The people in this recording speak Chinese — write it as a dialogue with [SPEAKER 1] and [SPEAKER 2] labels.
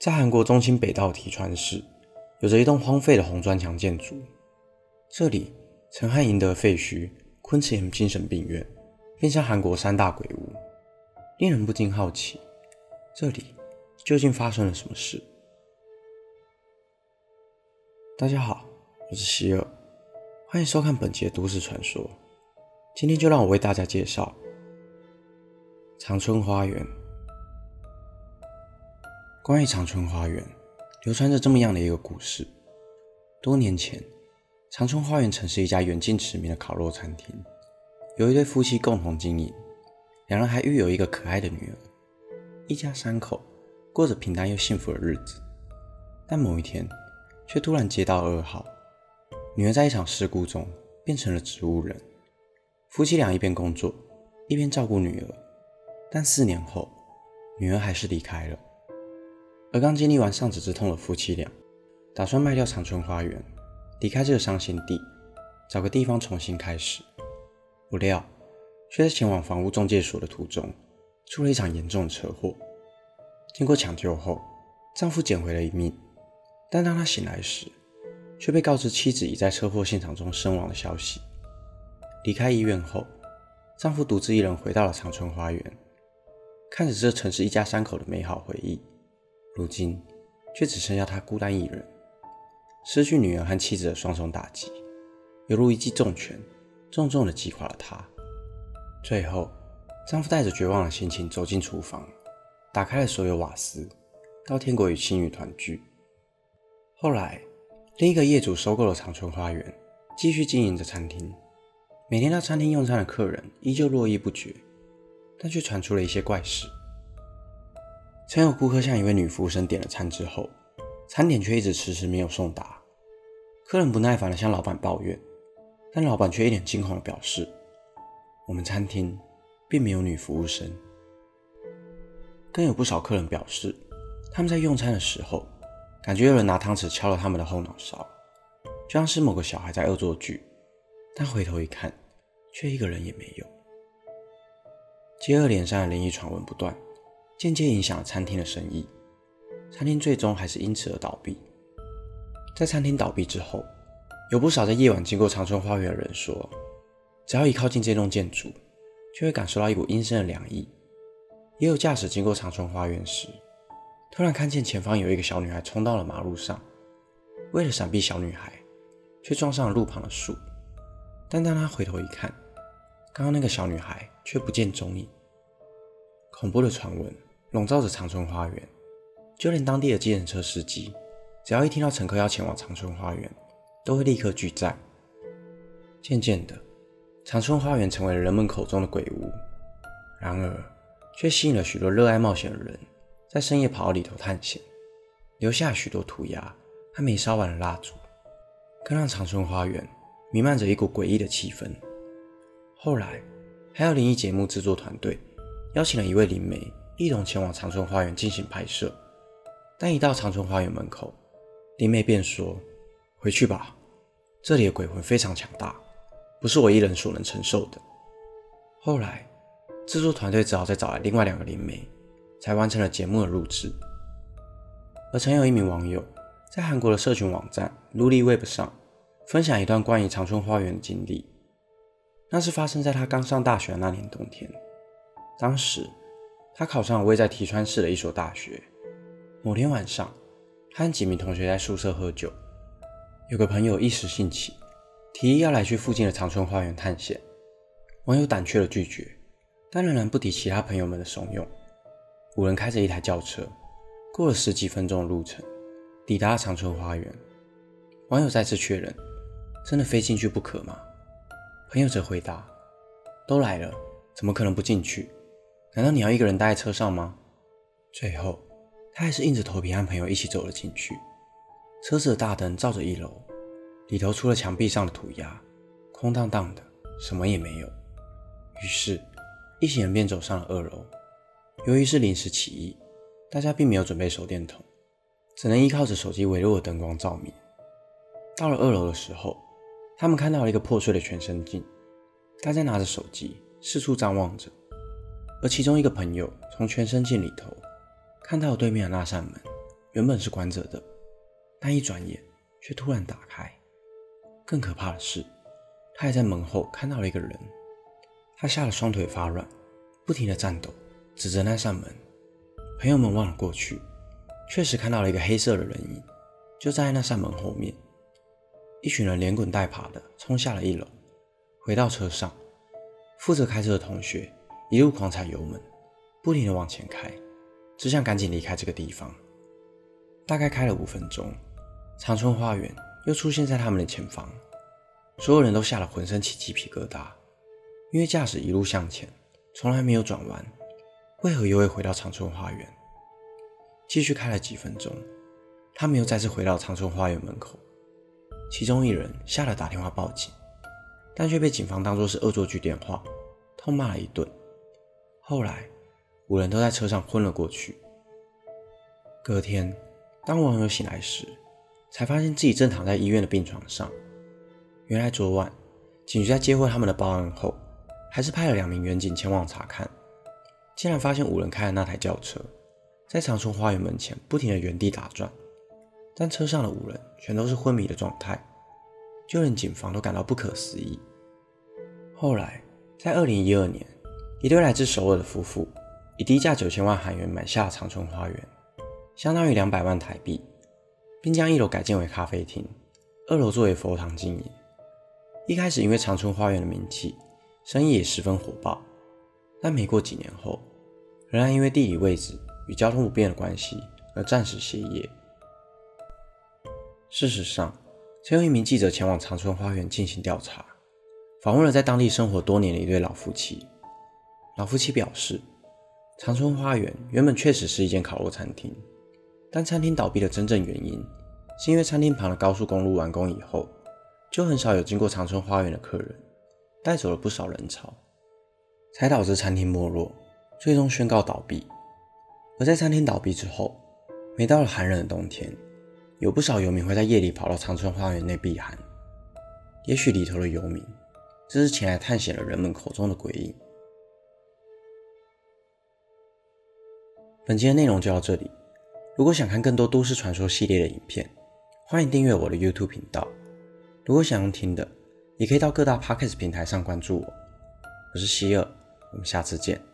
[SPEAKER 1] 在韩国中清北道提川市，有着一栋荒废的红砖墙建筑，这里曾汉赢得废墟昆池岩精神病院并向韩国三大鬼屋，令人不禁好奇，这里究竟发生了什么事？大家好，我是希尔，欢迎收看本期的都市传说。今天就让我为大家介绍长春花园。关于长春花园，流传着这么样的一个故事：多年前，长春花园曾是一家远近驰名的烤肉餐厅。有一对夫妻共同经营，两人还育有一个可爱的女儿，一家三口过着平淡又幸福的日子。但某一天，却突然接到噩耗，女儿在一场事故中变成了植物人。夫妻俩一边工作，一边照顾女儿，但四年后，女儿还是离开了。而刚经历完丧子之痛的夫妻俩，打算卖掉长春花园，离开这个伤心地，找个地方重新开始。不料，却在前往房屋中介所的途中，出了一场严重的车祸。经过抢救后，丈夫捡回了一命，但当他醒来时，却被告知妻子已在车祸现场中身亡的消息。离开医院后，丈夫独自一人回到了长春花园，看着这曾是一家三口的美好回忆，如今却只剩下他孤单一人。失去女儿和妻子的双重打击，犹如一记重拳。重重的击垮了他。最后，丈夫带着绝望的心情走进厨房，打开了所有瓦斯，到天国与妻女团聚。后来，另一个业主收购了长春花园，继续经营着餐厅。每天到餐厅用餐的客人依旧络绎不绝，但却传出了一些怪事。曾有顾客向一位女服务生点了餐之后，餐点却一直迟迟没有送达，客人不耐烦地向老板抱怨。但老板却一脸惊恐地表示：“我们餐厅并没有女服务生。”更有不少客人表示，他们在用餐的时候，感觉有人拿汤匙敲了他们的后脑勺，就像是某个小孩在恶作剧。但回头一看，却一个人也没有。接二连三的灵异传闻不断，间接影响了餐厅的生意。餐厅最终还是因此而倒闭。在餐厅倒闭之后，有不少在夜晚经过长春花园的人说，只要一靠近这栋建筑，就会感受到一股阴森的凉意。也有驾驶经过长春花园时，突然看见前方有一个小女孩冲到了马路上，为了闪避小女孩，却撞上了路旁的树。但当他回头一看，刚刚那个小女孩却不见踪影。恐怖的传闻笼罩着长春花园，就连当地的计程车司机，只要一听到乘客要前往长春花园，都会立刻拒载。渐渐的，长春花园成为了人们口中的鬼屋。然而，却吸引了许多热爱冒险的人，在深夜跑到里头探险，留下许多涂鸦和没烧完的蜡烛，更让长春花园弥漫着一股诡异的气氛。后来，还有灵异节目制作团队邀请了一位灵媒一同前往长春花园进行拍摄，但一到长春花园门口，灵媒便说。回去吧，这里的鬼魂非常强大，不是我一人所能承受的。后来，制作团队只好再找来另外两个灵媒，才完成了节目的录制。而曾有一名网友在韩国的社群网站 Lulyweb 上分享一段关于长春花园的经历，那是发生在他刚上大学那年冬天。当时，他考上了位在提川市的一所大学。某天晚上，他和几名同学在宿舍喝酒。有个朋友一时兴起，提议要来去附近的长春花园探险。网友胆怯的拒绝，但仍然不敌其他朋友们的怂恿。五人开着一台轿车，过了十几分钟的路程，抵达了长春花园。网友再次确认：“真的非进去不可吗？”朋友则回答：“都来了，怎么可能不进去？难道你要一个人待在车上吗？”最后，他还是硬着头皮和朋友一起走了进去。车子的大灯照着一楼，里头除了墙壁上的涂鸦，空荡荡的，什么也没有。于是，一行人便走上了二楼。由于是临时起意，大家并没有准备手电筒，只能依靠着手机微弱的灯光照明。到了二楼的时候，他们看到了一个破碎的全身镜，大家拿着手机四处张望着，而其中一个朋友从全身镜里头看到了对面的那扇门，原本是关着的，但一转眼却突然打开。更可怕的是，他还在门后看到了一个人。他吓得双腿发软，不停地颤抖，指着那扇门。朋友们望了过去，确实看到了一个黑色的人影，就站在那扇门后面。一群人连滚带爬的冲下了一楼，回到车上，负责开车的同学一路狂踩油门，不停地往前开，只想赶紧离开这个地方。大概开了五分钟，长春花园又出现在他们的前方，所有人都吓得浑身起鸡皮疙瘩，因为驾驶一路向前，从来没有转弯，为何又会回到长春花园？继续开了几分钟，他们又再次回到长春花园门口。其中一人吓得打电话报警，但却被警方当作是恶作剧电话，痛骂了一顿。后来，五人都在车上昏了过去。隔天，当网友醒来时，才发现自己正躺在医院的病床上。原来昨晚，警局在接获他们的报案后，还是派了两名员警前往查看，竟然发现五人开的那台轿车，在长春花园门前不停的原地打转。但车上的五人全都是昏迷的状态，就连警方都感到不可思议。后来，在二零一二年，一对来自首尔的夫妇以低价九千万韩元买下长春花园，相当于两百万台币，并将一楼改建为咖啡厅，二楼作为佛堂经营。一开始因为长春花园的名气，生意也十分火爆，但没过几年后，仍然因为地理位置与交通不便的关系而暂时歇业。事实上，曾有一名记者前往长春花园进行调查，访问了在当地生活多年的一对老夫妻。老夫妻表示，长春花园原本确实是一间烤肉餐厅，但餐厅倒闭的真正原因，是因为餐厅旁的高速公路完工以后，就很少有经过长春花园的客人，带走了不少人潮，才导致餐厅没落，最终宣告倒闭。而在餐厅倒闭之后，每到了寒冷的冬天，有不少游民会在夜里跑到长春花园内避寒，也许里头的游民，这是前来探险的人们口中的鬼影。本期的内容就到这里，如果想看更多都市传说系列的影片，欢迎订阅我的 YouTube 频道。如果想要听的，也可以到各大 Podcast 平台上关注我。我是希尔，我们下次见。